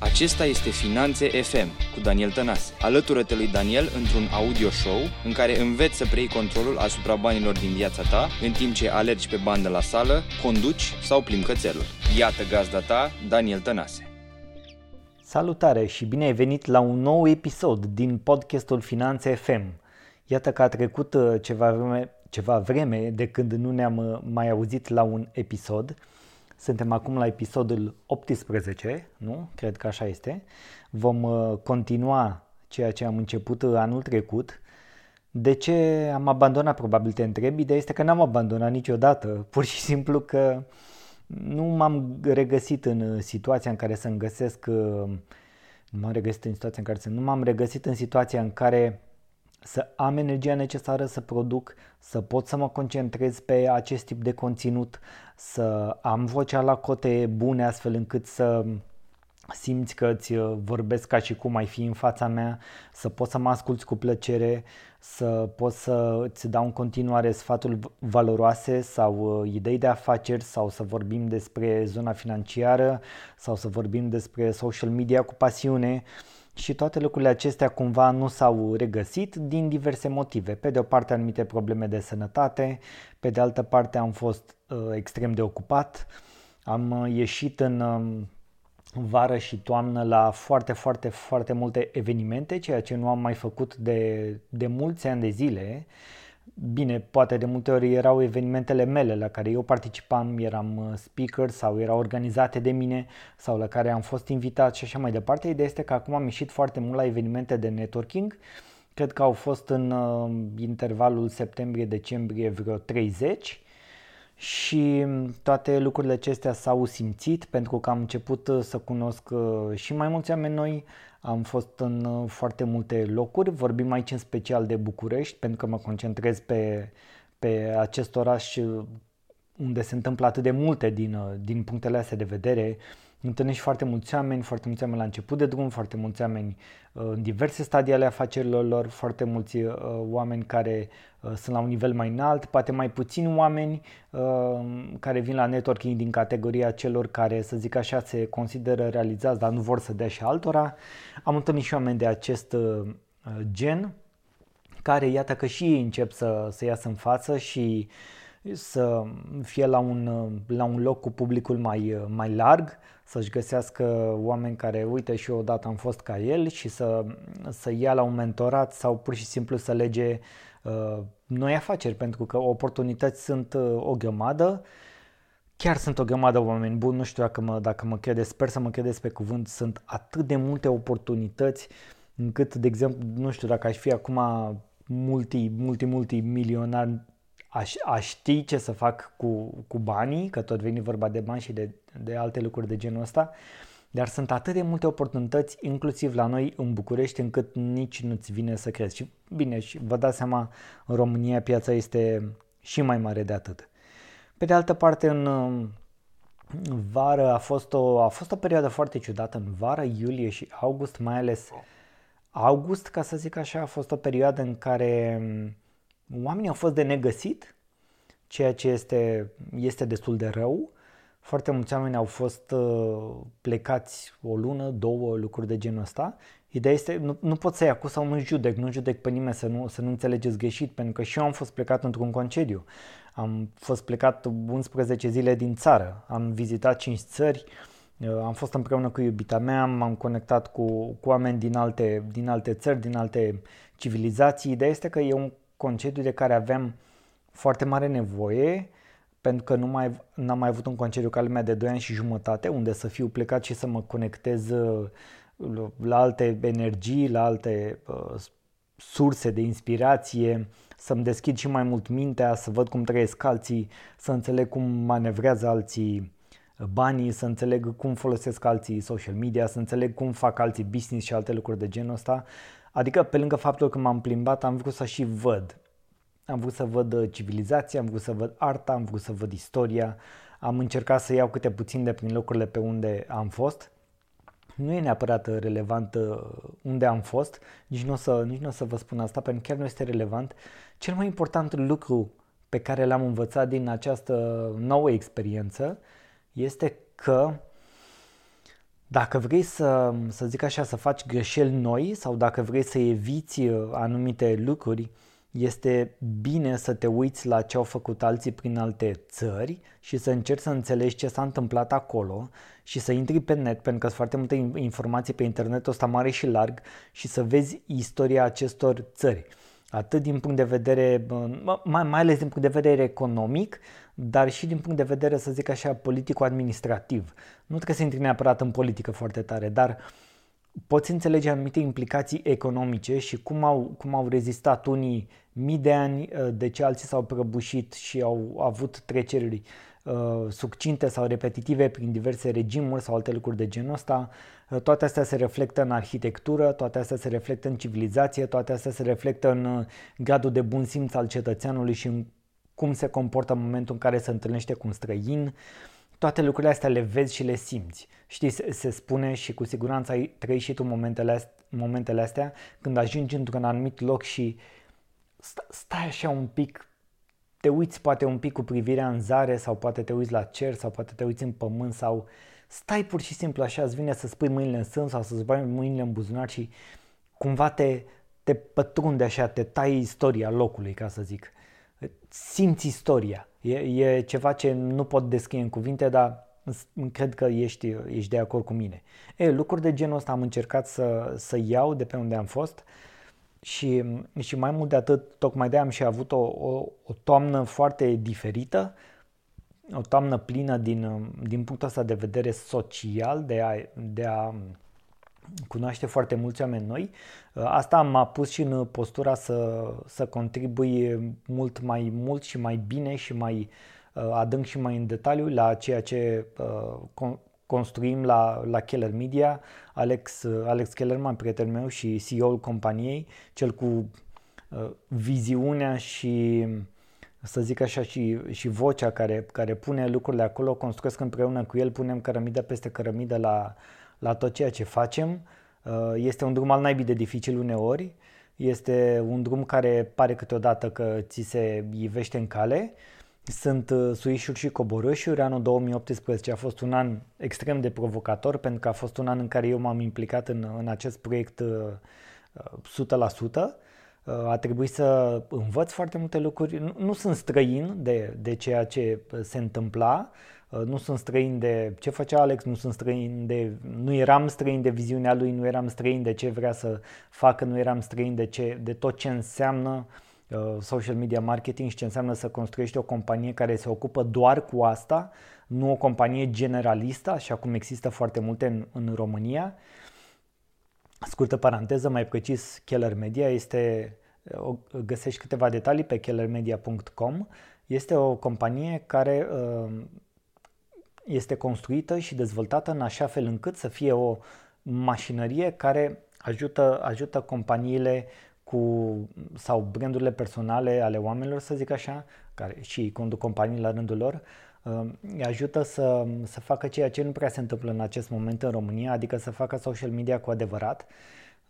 Acesta este Finanțe FM cu Daniel Tănase. Alătură-te lui Daniel într-un audio show în care înveți să preiei controlul asupra banilor din viața ta în timp ce alergi pe bandă la sală, conduci sau plimbi cățelul. Iată gazda ta, Daniel Tănase. Salutare și bine ai venit la un nou episod din podcastul Finanțe FM. Iată că a trecut uh, ceva vreme, ceva vreme de când nu ne-am uh, mai auzit la un episod. Suntem acum la episodul 18, nu? Cred că așa este. Vom uh, continua ceea ce am început uh, anul trecut. De ce am abandonat? Probabil te întrebi. Ideea este că n-am abandonat niciodată. Pur și simplu că nu m-am regăsit în uh, situația în care să-mi găsesc nu m-am regăsit în situația în care să nu m-am regăsit în situația în care să am energia necesară să produc, să pot să mă concentrez pe acest tip de conținut, să am vocea la cote bune astfel încât să simți că îți uh, vorbesc ca și cum ai fi în fața mea, să poți să mă asculți cu plăcere, să pot să îți dau în continuare sfaturi valoroase sau uh, idei de afaceri sau să vorbim despre zona financiară sau să vorbim despre social media cu pasiune. Uh, și toate lucrurile acestea cumva nu s-au regăsit din diverse motive. Pe de o parte anumite probleme de sănătate, pe de altă parte am fost uh, extrem de ocupat, am uh, ieșit în uh, vară și toamnă la foarte, foarte, foarte multe evenimente, ceea ce nu am mai făcut de, de mulți ani de zile. Uh, Bine, poate de multe ori erau evenimentele mele la care eu participam, eram uh, speaker sau erau organizate de mine sau la care am fost invitat și așa mai departe. Ideea este că acum am ieșit foarte mult la evenimente de networking. Cred că au fost în uh, intervalul septembrie-decembrie vreo 30 și toate lucrurile acestea s-au simțit pentru că am început uh, să cunosc și mai mulți oameni noi, am fost în uh, foarte multe locuri, vorbim aici în special de București, pentru că mă concentrez pe, pe acest oraș uh, unde se întâmplă atât de multe din, uh, din punctele astea de vedere. Întâlnești foarte mulți oameni, foarte mulți oameni la început de drum, foarte mulți oameni în diverse stadii ale afacerilor lor, foarte mulți uh, oameni care uh, sunt la un nivel mai înalt, poate mai puțini oameni uh, care vin la networking din categoria celor care, să zic așa, se consideră realizați, dar nu vor să dea și altora. Am întâlnit și oameni de acest gen, care iată că și ei încep să, să iasă în față și să fie la un, la un loc cu publicul mai, mai larg, să-și găsească oameni care, uite și eu odată am fost ca el și să, să ia la un mentorat sau pur și simplu să lege uh, noi afaceri, pentru că oportunități sunt uh, o grămadă, chiar sunt o grămadă oameni buni, nu știu dacă mă, dacă mă credeți, sper să mă credeți pe cuvânt, sunt atât de multe oportunități încât, de exemplu, nu știu dacă aș fi acum multi, multi, multi milionar aș, aș ști ce să fac cu, cu banii, că tot veni vorba de bani și de, de alte lucruri de genul ăsta, dar sunt atât de multe oportunități, inclusiv la noi în București, încât nici nu-ți vine să crezi. Și bine, și vă dați seama, în România piața este și mai mare de atât. Pe de altă parte, în, în vară a fost, o, a fost o perioadă foarte ciudată. În vară, iulie și august, mai ales august, ca să zic așa, a fost o perioadă în care oamenii au fost de negăsit, ceea ce este, este destul de rău. Foarte mulți oameni au fost uh, plecați o lună, două lucruri de genul ăsta. Ideea este, nu, nu pot să-i acuz sau nu judec, nu judec pe nimeni să nu, să nu înțelegeți greșit, pentru că și eu am fost plecat într-un concediu. Am fost plecat 11 zile din țară, am vizitat 5 țări, uh, am fost împreună cu iubita mea, m-am conectat cu, cu oameni din alte, din alte țări, din alte civilizații. Ideea este că e un concediu de care aveam foarte mare nevoie pentru că nu mai, n-am mai avut un concediu ca lumea de 2 ani și jumătate unde să fiu plecat și să mă conectez uh, la alte energii, la alte uh, surse de inspirație, să-mi deschid și mai mult mintea, să văd cum trăiesc alții, să înțeleg cum manevrează alții banii, să înțeleg cum folosesc alții social media, să înțeleg cum fac alții business și alte lucruri de genul ăsta. Adică pe lângă faptul că m-am plimbat, am vrut să și văd. Am vrut să văd uh, civilizația, am vrut să văd arta, am vrut să văd istoria, am încercat să iau câte puțin de prin locurile pe unde am fost. Nu e neapărat uh, relevant uh, unde am fost, nici nu o să, nici nu o să vă spun asta, pentru că chiar nu este relevant. Cel mai important lucru pe care l-am învățat din această nouă experiență este că Dacă vrei să, să zic așa, să faci greșeli noi sau dacă vrei să eviți uh, anumite lucruri, este bine să te uiți la ce au făcut alții prin alte țări și să încerci să înțelegi ce s-a întâmplat acolo și să intri pe net, pentru că sunt foarte multe informații pe internetul ăsta mare și larg și să vezi istoria acestor țări. Atât din punct de vedere, mai, mai ales din punct de vedere economic, dar și din punct de vedere, să zic așa, politico-administrativ. Nu trebuie să intri neapărat în politică foarte tare, dar poți înțelege anumite implicații economice și cum au, cum au rezistat unii mii de ani, uh, de ce alții s-au prăbușit și au avut treceri uh, succinte sau repetitive prin diverse regimuri sau alte lucruri de genul ăsta. Uh, toate astea se reflectă în arhitectură, toate astea se reflectă în civilizație, toate astea se reflectă în uh, gradul de bun simț al cetățeanului și în cum se comportă în momentul în care se întâlnește cu un străin. Toate lucrurile astea le vezi și le simți. Știi, se, se spune și cu siguranță ai trăit și tu momentele astea, momentele astea când ajungi într-un anumit loc și stai așa un pic, te uiți poate un pic cu privirea în zare sau poate te uiți la cer sau poate te uiți în pământ sau stai pur și simplu așa, îți vine să spui mâinile în sân sau să-ți bai mâinile în buzunar și cumva te, te pătrunde așa, te tai istoria locului, ca să zic simți istoria. E, e ceva ce nu pot descrie în cuvinte, dar cred că ești, ești de acord cu mine. E, lucruri de genul ăsta am încercat să, să iau de pe unde am fost și, și mai mult de atât, tocmai de am și avut o, o, o toamnă foarte diferită, o toamnă plină din, din punctul ăsta de vedere social, de a, de a cunoaște foarte mulți oameni noi. Uh, asta m-a pus și în postura să, să contribui mult mai mult și mai bine și mai uh, adânc și mai în detaliu la ceea ce uh, construim la, la Keller Media. Alex, Alex Kellerman, prietenul meu și CEO-ul companiei, cel cu viziunea și să zic așa, și, și vocea care, care pune lucrurile acolo, construiesc împreună cu el, punem cărămidă peste cărămidă la, la tot ceea ce facem. Uh, este un drum al naibii de dificil uneori, este un drum care pare câteodată că ți se ivește în cale. Sunt uh, suișuri și coborâșuri. Anul 2018 a fost un an extrem de provocator pentru că a fost un an în care eu m-am implicat în, în acest proiect 100%. Uh, a trebuit să învăț foarte multe lucruri. Nu, nu sunt străin de, de ceea ce se întâmpla, Uh, nu sunt străin de ce făcea Alex, nu sunt străin de, nu eram străin de viziunea lui, nu eram străin de ce vrea să facă, nu eram străin de, ce, de tot ce înseamnă uh, social media marketing și ce înseamnă să construiești o companie care se ocupă doar cu asta, nu o companie generalistă, așa cum există foarte multe în, în România. Scurtă paranteză, mai precis, Keller Media este, o, găsești câteva detalii pe kellermedia.com. Este o companie care uh, este construită și dezvoltată în așa fel încât să fie o mașinărie care ajută, ajută companiile cu, sau brandurile personale ale oamenilor, să zic așa, care și conduc companii la rândul lor, uh, îi ajută să, să facă ceea ce nu prea se întâmplă în acest moment în România, adică să facă social media cu adevărat.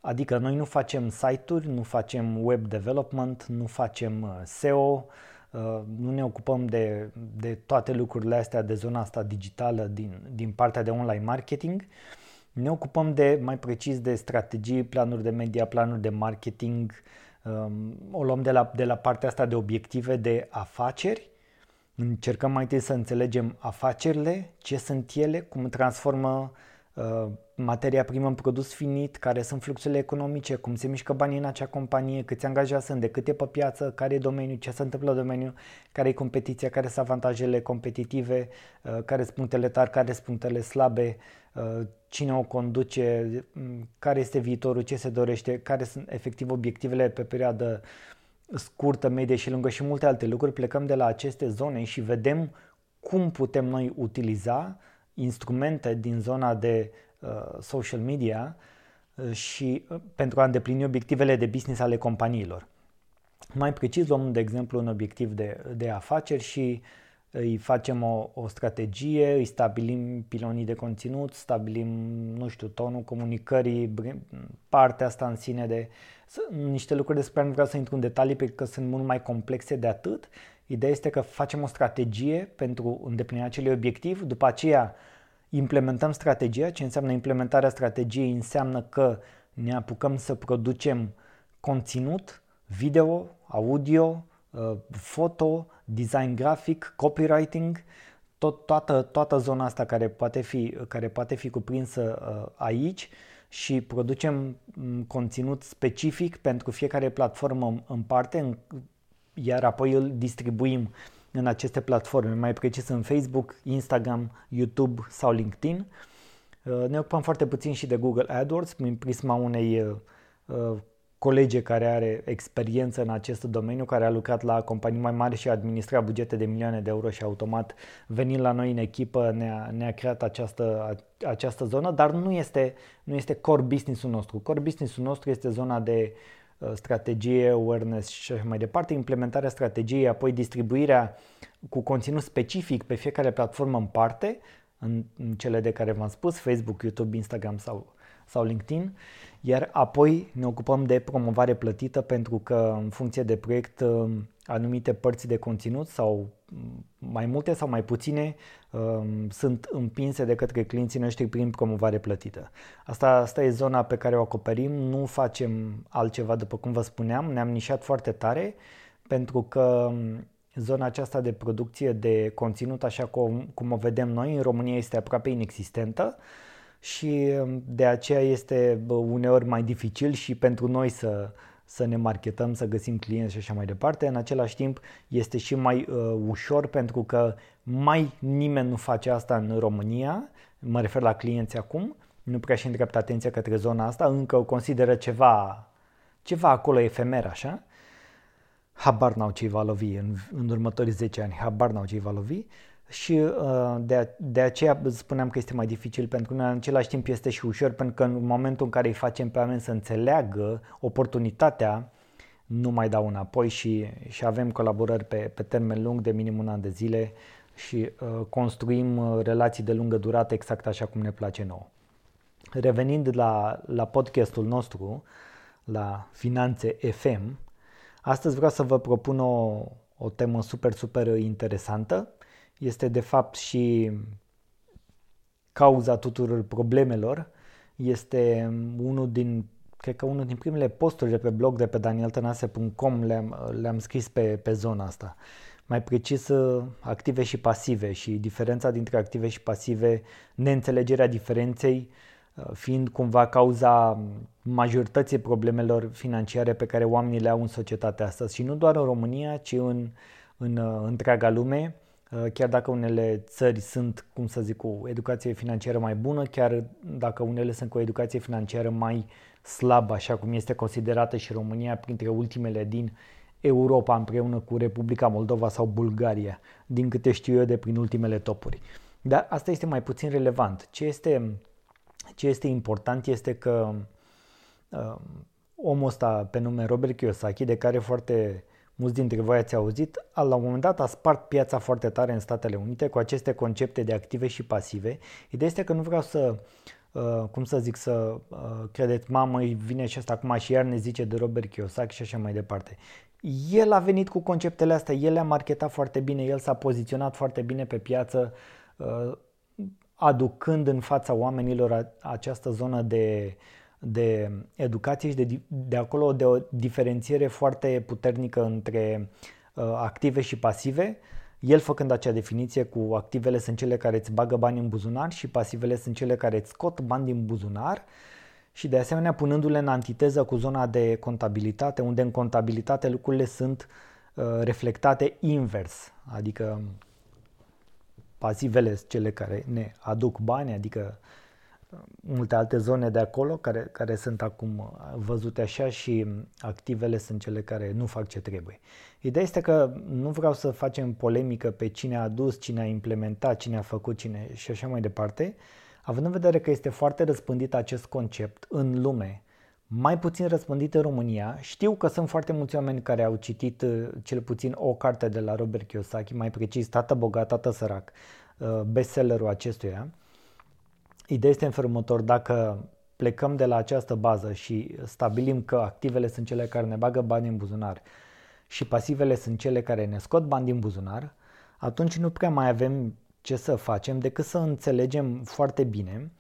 Adică noi nu facem site-uri, nu facem web development, nu facem uh, SEO, Uh, nu ne ocupăm de, de toate lucrurile astea de zona asta digitală din, din partea de online marketing. Ne ocupăm de, mai precis, de strategii, planuri de media, planuri de marketing. Um, o luăm de la, de la partea asta de obiective de afaceri. Încercăm mai întâi să înțelegem afacerile, ce sunt ele, cum transformă uh, materia primă în produs finit, care sunt fluxurile economice, cum se mișcă banii în acea companie, câți angajați sunt, de cât e pe piață, care e domeniul, ce se întâmplă în domeniu, care e competiția, care sunt avantajele competitive, uh, care sunt punctele tari, care sunt punctele slabe, uh, cine o conduce, mm, care este viitorul, ce se dorește, care sunt efectiv obiectivele pe perioadă scurtă, medie și lungă și multe alte lucruri. Plecăm de la aceste zone și vedem cum putem noi utiliza instrumente din zona de Uh, social media uh, și uh, pentru a îndeplini obiectivele de business ale companiilor. Mai precis, luăm de exemplu un obiectiv de, de afaceri și îi facem o, o strategie, îi stabilim pilonii de conținut, stabilim, nu știu, tonul comunicării, partea asta în sine de niște lucruri despre care nu vreau să intru în detalii pentru că sunt mult mai complexe de atât. Ideea este că facem o strategie pentru îndeplinirea acelui obiectiv, după aceea implementăm strategia. Ce înseamnă implementarea strategiei? Înseamnă că ne apucăm să producem conținut, video, audio, uh, foto, design grafic, copywriting, tot, toată, toată zona asta care poate fi, care poate fi cuprinsă uh, aici și producem mm, conținut specific pentru fiecare platformă în parte, iar apoi îl distribuim în aceste platforme, mai precis în Facebook, Instagram, YouTube sau LinkedIn. Uh, ne ocupăm foarte puțin și de Google AdWords prin prisma unei uh, colege care are experiență în acest domeniu, care a lucrat la companii mai mari și a administrat bugete de milioane de euro și automat venind la noi în echipă ne-a, ne-a creat această, această zonă, dar nu este, nu este core business-ul nostru. Core business-ul nostru este zona de uh, strategie, awareness și așa mai departe, implementarea strategiei, apoi distribuirea cu conținut specific pe fiecare platformă în parte, în, în cele de care v-am spus, Facebook, YouTube, Instagram sau, sau LinkedIn iar apoi ne ocupăm de promovare plătită pentru că în funcție de proiect um, anumite părți de conținut sau mm, mai multe sau mai puține um, sunt împinse de către clienții noștri prin promovare plătită. Asta, asta e zona pe care o acoperim, nu facem altceva după cum vă spuneam, ne-am nișat foarte tare pentru că um, zona aceasta de producție de conținut așa cum, cum o vedem noi în România este aproape inexistentă și um, de aceea este uneori mai dificil și pentru noi să, să ne marketăm, să găsim clienți și așa mai departe. În același timp este și mai uh, ușor pentru că mai nimeni nu face asta în România, mă refer la clienți acum, nu prea și îndreaptă atenția către zona asta, încă o consideră ceva, ceva acolo efemer așa. Habar n-au ce va lovi în, în următorii 10 ani, habar n-au ce va lovi și uh, de, de aceea spuneam că este mai dificil pentru că în același timp este și ușor pentru că în momentul în care îi facem pe oameni să înțeleagă oportunitatea, nu mai dau înapoi și, și avem colaborări pe, pe termen lung de minim un an de zile și uh, construim uh, relații de lungă durată exact așa cum ne place nouă. Revenind la, la podcastul nostru, la Finanțe FM, astăzi vreau să vă propun o, o temă super, super interesantă este de fapt și cauza tuturor problemelor. Este unul din, cred că unul din primele posturi de pe blog de pe danieltănase.com le-am, le-am scris pe, pe zona asta. Mai precis, active și pasive și diferența dintre active și pasive, neînțelegerea diferenței, fiind cumva cauza majorității problemelor financiare pe care oamenii le au în societatea astăzi și nu doar în România, ci în, în întreaga lume Uh, chiar dacă unele țări sunt, cum să zic, cu o educație financiară mai bună, chiar dacă unele sunt cu o educație financiară mai slabă, așa cum este considerată și România printre ultimele din Europa împreună cu Republica Moldova sau Bulgaria, din câte știu eu de prin ultimele topuri. Dar asta este mai puțin relevant. Ce este, ce este important este că uh, omul ăsta pe nume Robert Kiyosaki, de care foarte mulți dintre voi ați auzit, la un moment dat a spart piața foarte tare în Statele Unite cu aceste concepte de active și pasive. Ideea este că nu vreau să, uh, cum să zic, să uh, credeți, mamă, vine și asta acum și iar ne zice de Robert Kiyosaki și așa mai departe. El a venit cu conceptele astea, el le-a marketat foarte bine, el s-a poziționat foarte bine pe piață, uh, aducând în fața oamenilor această zonă de uh, de educație și de, de acolo de o diferențiere foarte puternică între uh, active și pasive. El făcând acea definiție cu activele sunt cele care îți bagă bani în buzunar și pasivele sunt cele care îți scot bani din buzunar și de asemenea punându-le în antiteză cu zona de contabilitate, unde în contabilitate lucrurile sunt uh, reflectate invers, adică pasivele sunt cele care ne aduc bani, adică multe alte zone de acolo care, care sunt acum văzute așa și activele sunt cele care nu fac ce trebuie. Ideea este că nu vreau să facem polemică pe cine a adus, cine a implementat, cine a făcut, cine și așa mai departe, având în vedere că este foarte răspândit acest concept în lume, mai puțin răspândit în România. Știu că sunt foarte mulți oameni care au citit uh, cel puțin o carte de la Robert Kiyosaki, mai precis Tată bogat, Tată sărac, uh, bestsellerul acestuia, Ideea este în felul următor, dacă plecăm de la această bază și stabilim că activele sunt cele care ne bagă bani în buzunar și pasivele sunt cele care ne scot bani din buzunar, atunci nu prea mai avem ce să facem decât să înțelegem foarte bine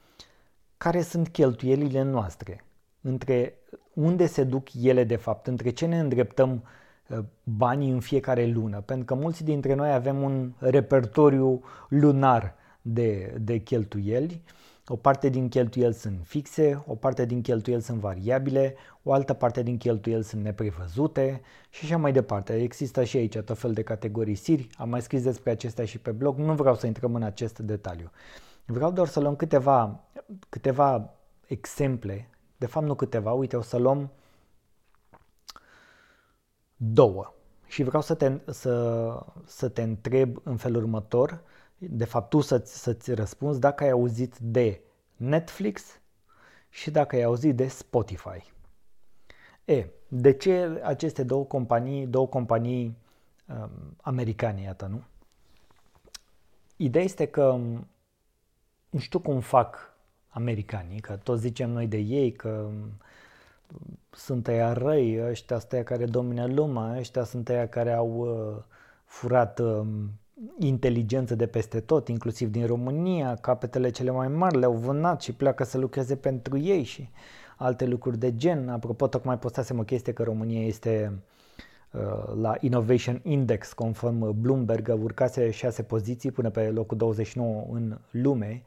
care sunt cheltuielile noastre, între unde se duc ele de fapt, între ce ne îndreptăm uh, banii în fiecare lună, pentru că mulți dintre noi avem un repertoriu lunar de, de cheltuieli o parte din cheltuieli sunt fixe, o parte din cheltuieli sunt variabile, o altă parte din cheltuieli sunt neprevăzute și așa mai departe. Există și aici tot fel de categorisiri, am mai scris despre acestea și pe blog, nu vreau să intrăm în acest detaliu. Vreau doar să luăm câteva, câteva exemple, de fapt nu câteva, uite, o să luăm două. Și vreau să te, să, să te întreb în felul următor, de fapt tu să-ți, să-ți răspunzi dacă ai auzit de Netflix și dacă ai auzit de Spotify. E, de ce aceste două companii, două companii um, americane, iată, nu? Ideea este că um, nu știu cum fac americanii, că toți zicem noi de ei că um, sunt aia răi, ăștia sunt aia care domină lumea, ăștia sunt aia care au uh, furat um, inteligență de peste tot, inclusiv din România, capetele cele mai mari le-au vânat și pleacă să lucreze pentru ei și alte lucruri de gen. Apropo, tocmai postasem o chestie că România este uh, la Innovation Index, conform Bloomberg, urcase 6 poziții până pe locul 29 în lume.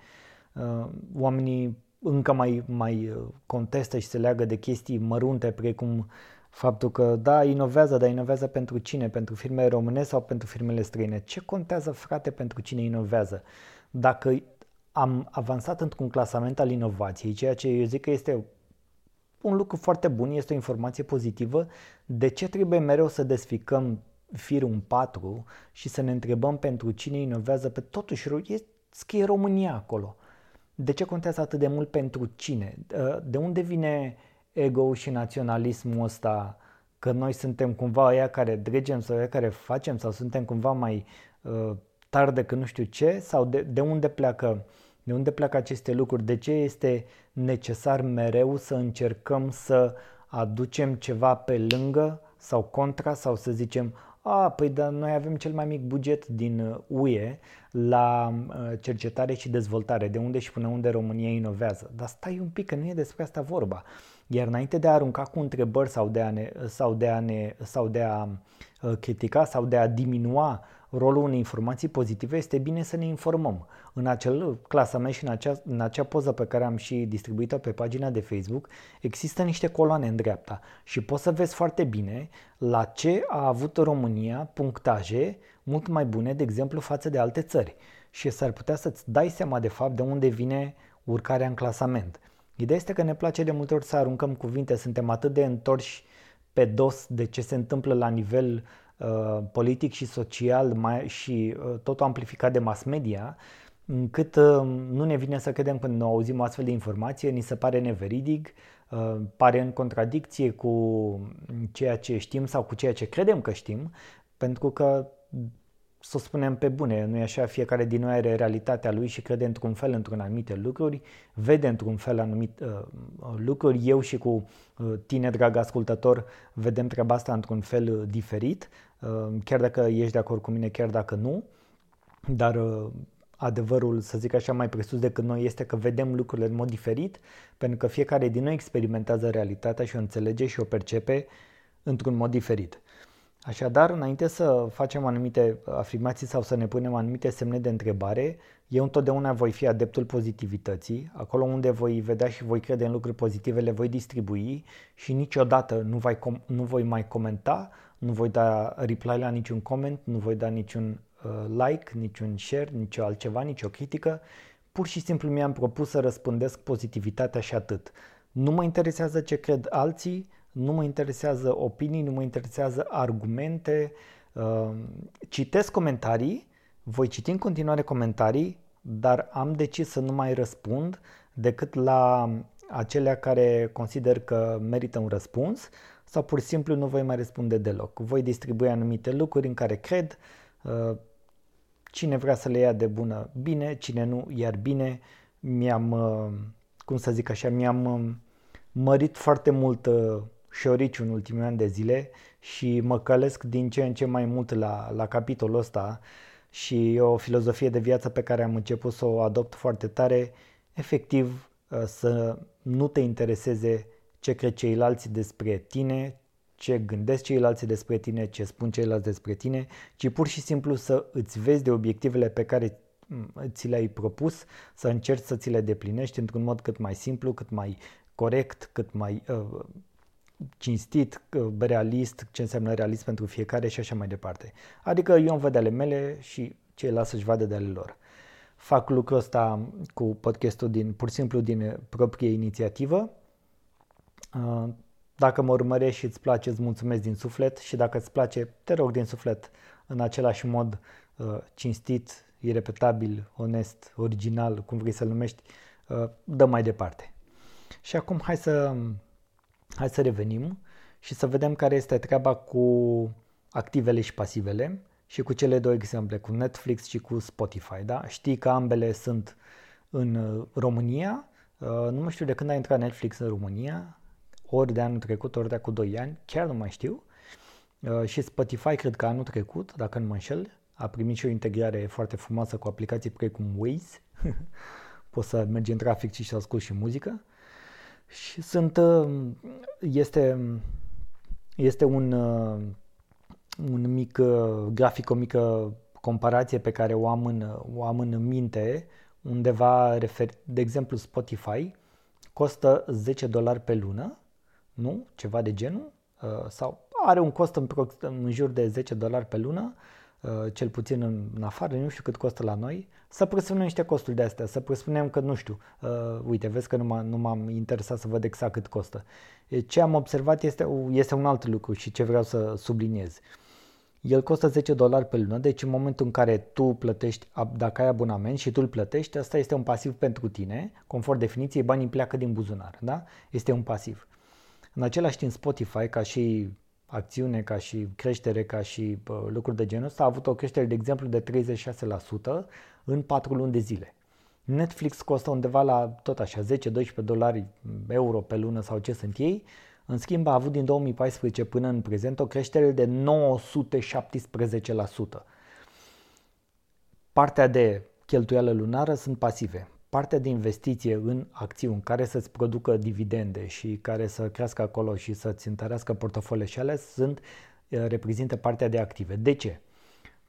Uh, oamenii încă mai, mai contestă și se leagă de chestii mărunte precum Faptul că, da, inovează, dar inovează pentru cine? Pentru firmele române sau pentru firmele străine? Ce contează, frate, pentru cine inovează? Dacă am avansat într-un clasament al inovației, ceea ce eu zic că este un lucru foarte bun, este o informație pozitivă, de ce trebuie mereu să desficăm firul în patru și să ne întrebăm pentru cine inovează? Pe totuși, scrie România acolo. De ce contează atât de mult pentru cine? De unde vine ego și naționalismul ăsta că noi suntem cumva aia care dregem sau aia care facem sau suntem cumva mai uh, tari decât nu știu ce sau de, de unde pleacă de unde pleacă aceste lucruri? De ce este necesar mereu să încercăm să aducem ceva pe lângă sau contra sau să zicem a, păi dar noi avem cel mai mic buget din UE la uh, cercetare și dezvoltare, de unde și până unde România inovează. Dar stai un pic, că nu e despre asta vorba. Iar înainte de a arunca cu întrebări sau de a, ne, sau de a, ne, sau de a uh, critica sau de a diminua rolul unei informații pozitive, este bine să ne informăm. În acel clasament și în acea, în acea poză pe care am și distribuit-o pe pagina de Facebook, există niște coloane în dreapta și poți să vezi foarte bine la ce a avut România punctaje mult mai bune, de exemplu, față de alte țări. Și s-ar putea să-ți dai seama de fapt de unde vine urcarea în clasament. Ideea este că ne place de multe ori să aruncăm cuvinte, suntem atât de întorși pe dos de ce se întâmplă la nivel uh, politic și social mai, și uh, totul amplificat de mass media, încât uh, nu ne vine să credem când auzim o astfel de informație, ni se pare neveridic, uh, pare în contradicție cu ceea ce știm sau cu ceea ce credem că știm, pentru că să o spunem pe bune, nu e așa, fiecare din noi are realitatea lui și crede într-un fel într-un anumite lucruri, vede într-un fel anumite uh, lucruri. Eu și cu uh, tine, drag ascultător, vedem treaba asta într-un fel uh, diferit, uh, chiar dacă ești de acord cu mine, chiar dacă nu, dar uh, adevărul, să zic așa, mai presus decât noi este că vedem lucrurile în mod diferit, pentru că fiecare din noi experimentează realitatea și o înțelege și o percepe într-un mod diferit. Așadar, înainte să facem anumite afirmații sau să ne punem anumite semne de întrebare, eu întotdeauna voi fi adeptul pozitivității. Acolo unde voi vedea și voi crede în lucruri pozitive, le voi distribui și niciodată nu voi, com- nu voi mai comenta, nu voi da reply la niciun comment, nu voi da niciun uh, like, niciun share, nici altceva, nicio critică. Pur și simplu mi-am propus să răspândesc pozitivitatea și atât. Nu mă interesează ce cred alții, nu mă interesează opinii, nu mă interesează argumente. Uh, citesc comentarii, voi citi în continuare comentarii, dar am decis să nu mai răspund decât la acelea care consider că merită un răspuns sau pur și simplu nu voi mai răspunde deloc. Voi distribui anumite lucruri în care cred, uh, cine vrea să le ia de bună, bine, cine nu, iar bine. Mi-am, uh, cum să zic așa, mi-am mărit foarte mult șorici în ultimii ani de zile și mă călesc din ce în ce mai mult la, la capitolul ăsta și e o filozofie de viață pe care am început să o adopt foarte tare, efectiv uh, să nu te intereseze ce cred ceilalți despre tine, ce gândesc ceilalți despre tine, ce spun ceilalți despre tine, ci pur și simplu să îți vezi de obiectivele pe care mm, ți le-ai propus, să încerci să ți le deplinești într-un mod cât mai simplu, cât mai corect, cât mai uh, cinstit, uh, realist, ce înseamnă realist pentru fiecare și așa mai departe. Adică eu îmi văd ale mele și ceilalți să-și vadă de ale lor. Fac lucrul ăsta cu podcastul din, pur și simplu din proprie inițiativă. Uh, dacă mă urmărești și îți place, îți mulțumesc din suflet și dacă îți place, te rog din suflet în același mod uh, cinstit, irepetabil, onest, original, cum vrei să-l numești, dă mai departe. Și acum hai să Hai să revenim și să vedem care este treaba cu activele și pasivele și cu cele două exemple, cu Netflix și cu Spotify. Da? Știi că ambele sunt în uh, România. Uh, nu mai știu de când a intrat Netflix în România, ori de anul trecut, ori de cu 2 ani, chiar nu mai știu. Uh, și Spotify cred că anul trecut, dacă nu mă înșel, a primit și o integrare foarte frumoasă cu aplicații precum Waze. Poți să mergi în trafic și să asculti și muzică. Și sunt, uh, este, este un, uh, un mic uh, grafic, o mică comparație pe care o am în, o am în minte, undeva, refer, de exemplu Spotify, costă 10 dolari pe lună, nu? Ceva de genul, sau are un cost în, în jur de 10 dolari pe lună, Uh, cel puțin în, în afară, nu știu cât costă la noi, să presupunem niște costuri de astea, să presupunem că, nu știu, uh, uite, vezi că nu, m- nu m-am interesat să văd exact cât costă. Ce am observat este, este un alt lucru și ce vreau să subliniez. El costă 10 dolari pe lună, deci în momentul în care tu plătești, dacă ai abonament și tu îl plătești, asta este un pasiv pentru tine, conform definiției, banii pleacă din buzunar, da? Este un pasiv. În același timp Spotify, ca și acțiune, ca și creștere, ca și uh, lucruri de genul ăsta, a avut o creștere, de exemplu, de 36% în 4 luni de zile. Netflix costă undeva la tot așa 10-12 dolari euro pe lună sau ce sunt ei, în schimb a avut din 2014 până în prezent o creștere de 917%. Partea de cheltuială lunară sunt pasive partea de investiție în acțiuni care să-ți producă dividende și care să crească acolo și să-ți întărească portofoliul și alea sunt, reprezintă partea de active. De ce?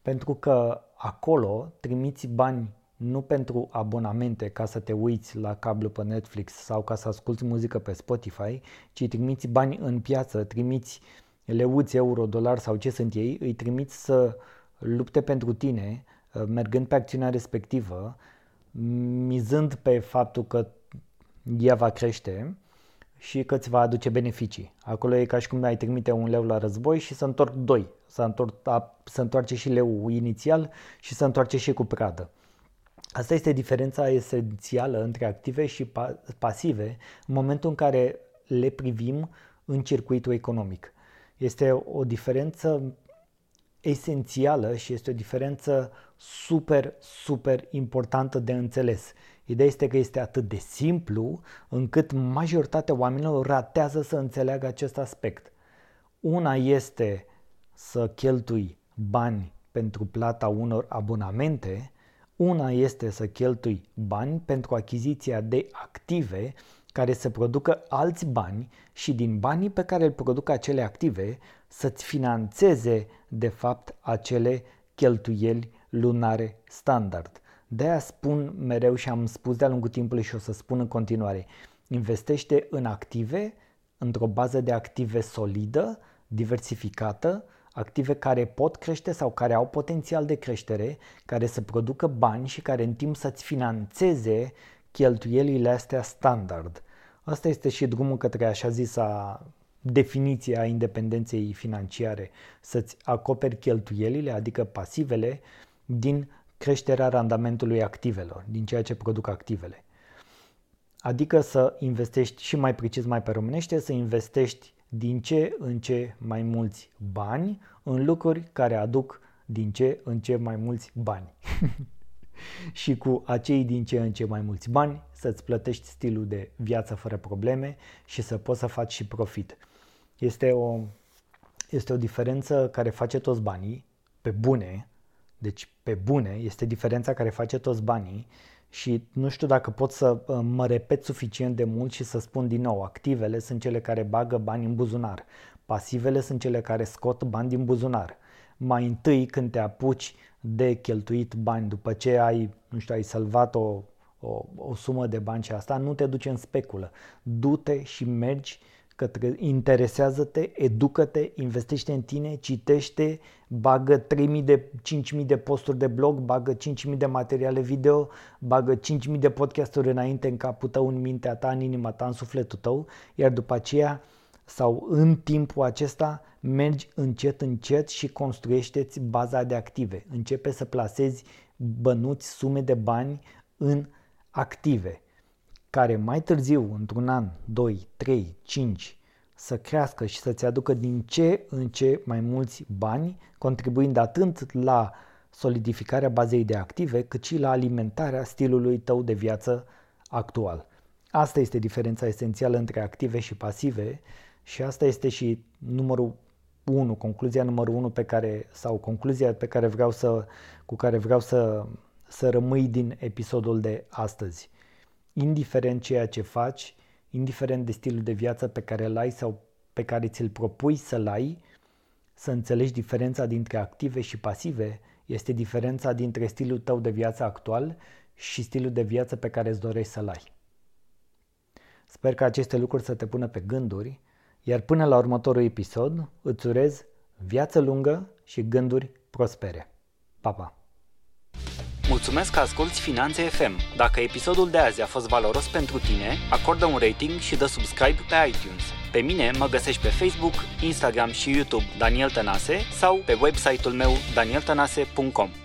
Pentru că acolo trimiți bani nu pentru abonamente ca să te uiți la cablu pe Netflix sau ca să asculti muzică pe Spotify, ci trimiți bani în piață, trimiți leuți, euro, dolar sau ce sunt ei, îi trimiți să lupte pentru tine, mergând pe acțiunea respectivă mizând pe faptul că ea va crește și că îți va aduce beneficii. Acolo e ca și cum ai trimite un leu la război și să întorc doi. Să, întorc, a, să întoarce și leu inițial și să întoarce și cu pradă. Asta este diferența esențială între active și pasive în momentul în care le privim în circuitul economic. Este o diferență esențială și este o diferență super, super importantă de înțeles. Ideea este că este atât de simplu încât majoritatea oamenilor ratează să înțeleagă acest aspect. Una este să cheltui bani pentru plata unor abonamente, una este să cheltui bani pentru achiziția de active care să producă alți bani și din banii pe care îl produc acele active să-ți financeze de fapt acele cheltuieli lunare standard. De aia spun mereu și am spus de-a lungul timpului și o să spun în continuare, investește în active, într-o bază de active solidă, diversificată, active care pot crește sau care au potențial de creștere, care să producă bani și care în timp să-ți financeze cheltuielile astea standard. Asta este și drumul către așa zisa definiție a independenței financiare, să-ți acoperi cheltuielile, adică pasivele, din creșterea randamentului activelor, din ceea ce produc activele. Adică să investești și mai precis, mai pe românește, să investești din ce în ce mai mulți bani în lucruri care aduc din ce în ce mai mulți bani. și cu acei din ce în ce mai mulți bani să-ți plătești stilul de viață fără probleme și să poți să faci și profit. Este o, este o diferență care face toți banii, pe bune, Deci, pe bune, este diferența care face toți banii și nu știu dacă pot să uh, mă repet suficient de mult și să spun din nou, activele sunt cele care bagă bani în buzunar, pasivele sunt cele care scot bani din buzunar. Mai întâi când te apuci de cheltuit bani, după ce ai, nu știu, ai salvat o, o, o sumă de bani și asta, nu te duce în speculă. Du-te și mergi către interesează-te, educă-te, investește în tine, citește, bagă 3000 de 5000 de posturi de blog, bagă 5000 de materiale video, bagă 5000 de podcasturi înainte în capul tău, în mintea ta, în inima ta, în sufletul tău, iar după aceea sau în timpul acesta mergi încet încet și construiește-ți baza de active. Începe să plasezi bănuți sume de bani în active care mai târziu, într-un an, 2, 3, 5, să crească și să-ți aducă din ce în ce mai mulți bani, contribuind atât la solidificarea bazei de active, cât și la alimentarea stilului tău de viață actual. Asta este diferența esențială între active și pasive și asta este și numărul 1, concluzia numărul 1 pe care, sau concluzia pe care vreau să, cu care vreau să, să rămâi din episodul de astăzi indiferent ceea ce faci, indiferent de stilul de viață pe care îl ai sau pe care ți-l propui să-l ai, să înțelegi diferența dintre active și pasive este diferența dintre stilul tău de viață actual și stilul de viață pe care îți dorești să-l ai. Sper că aceste lucruri să te pună pe gânduri, iar până la următorul episod îți urez viață lungă și gânduri prospere. Pa, pa! Mulțumesc că asculti Finanțe FM. Dacă episodul de azi a fost valoros pentru tine, acordă un rating și dă subscribe pe iTunes. Pe mine mă găsești pe Facebook, Instagram și YouTube Daniel Tănase sau pe website-ul meu danieltănase.com.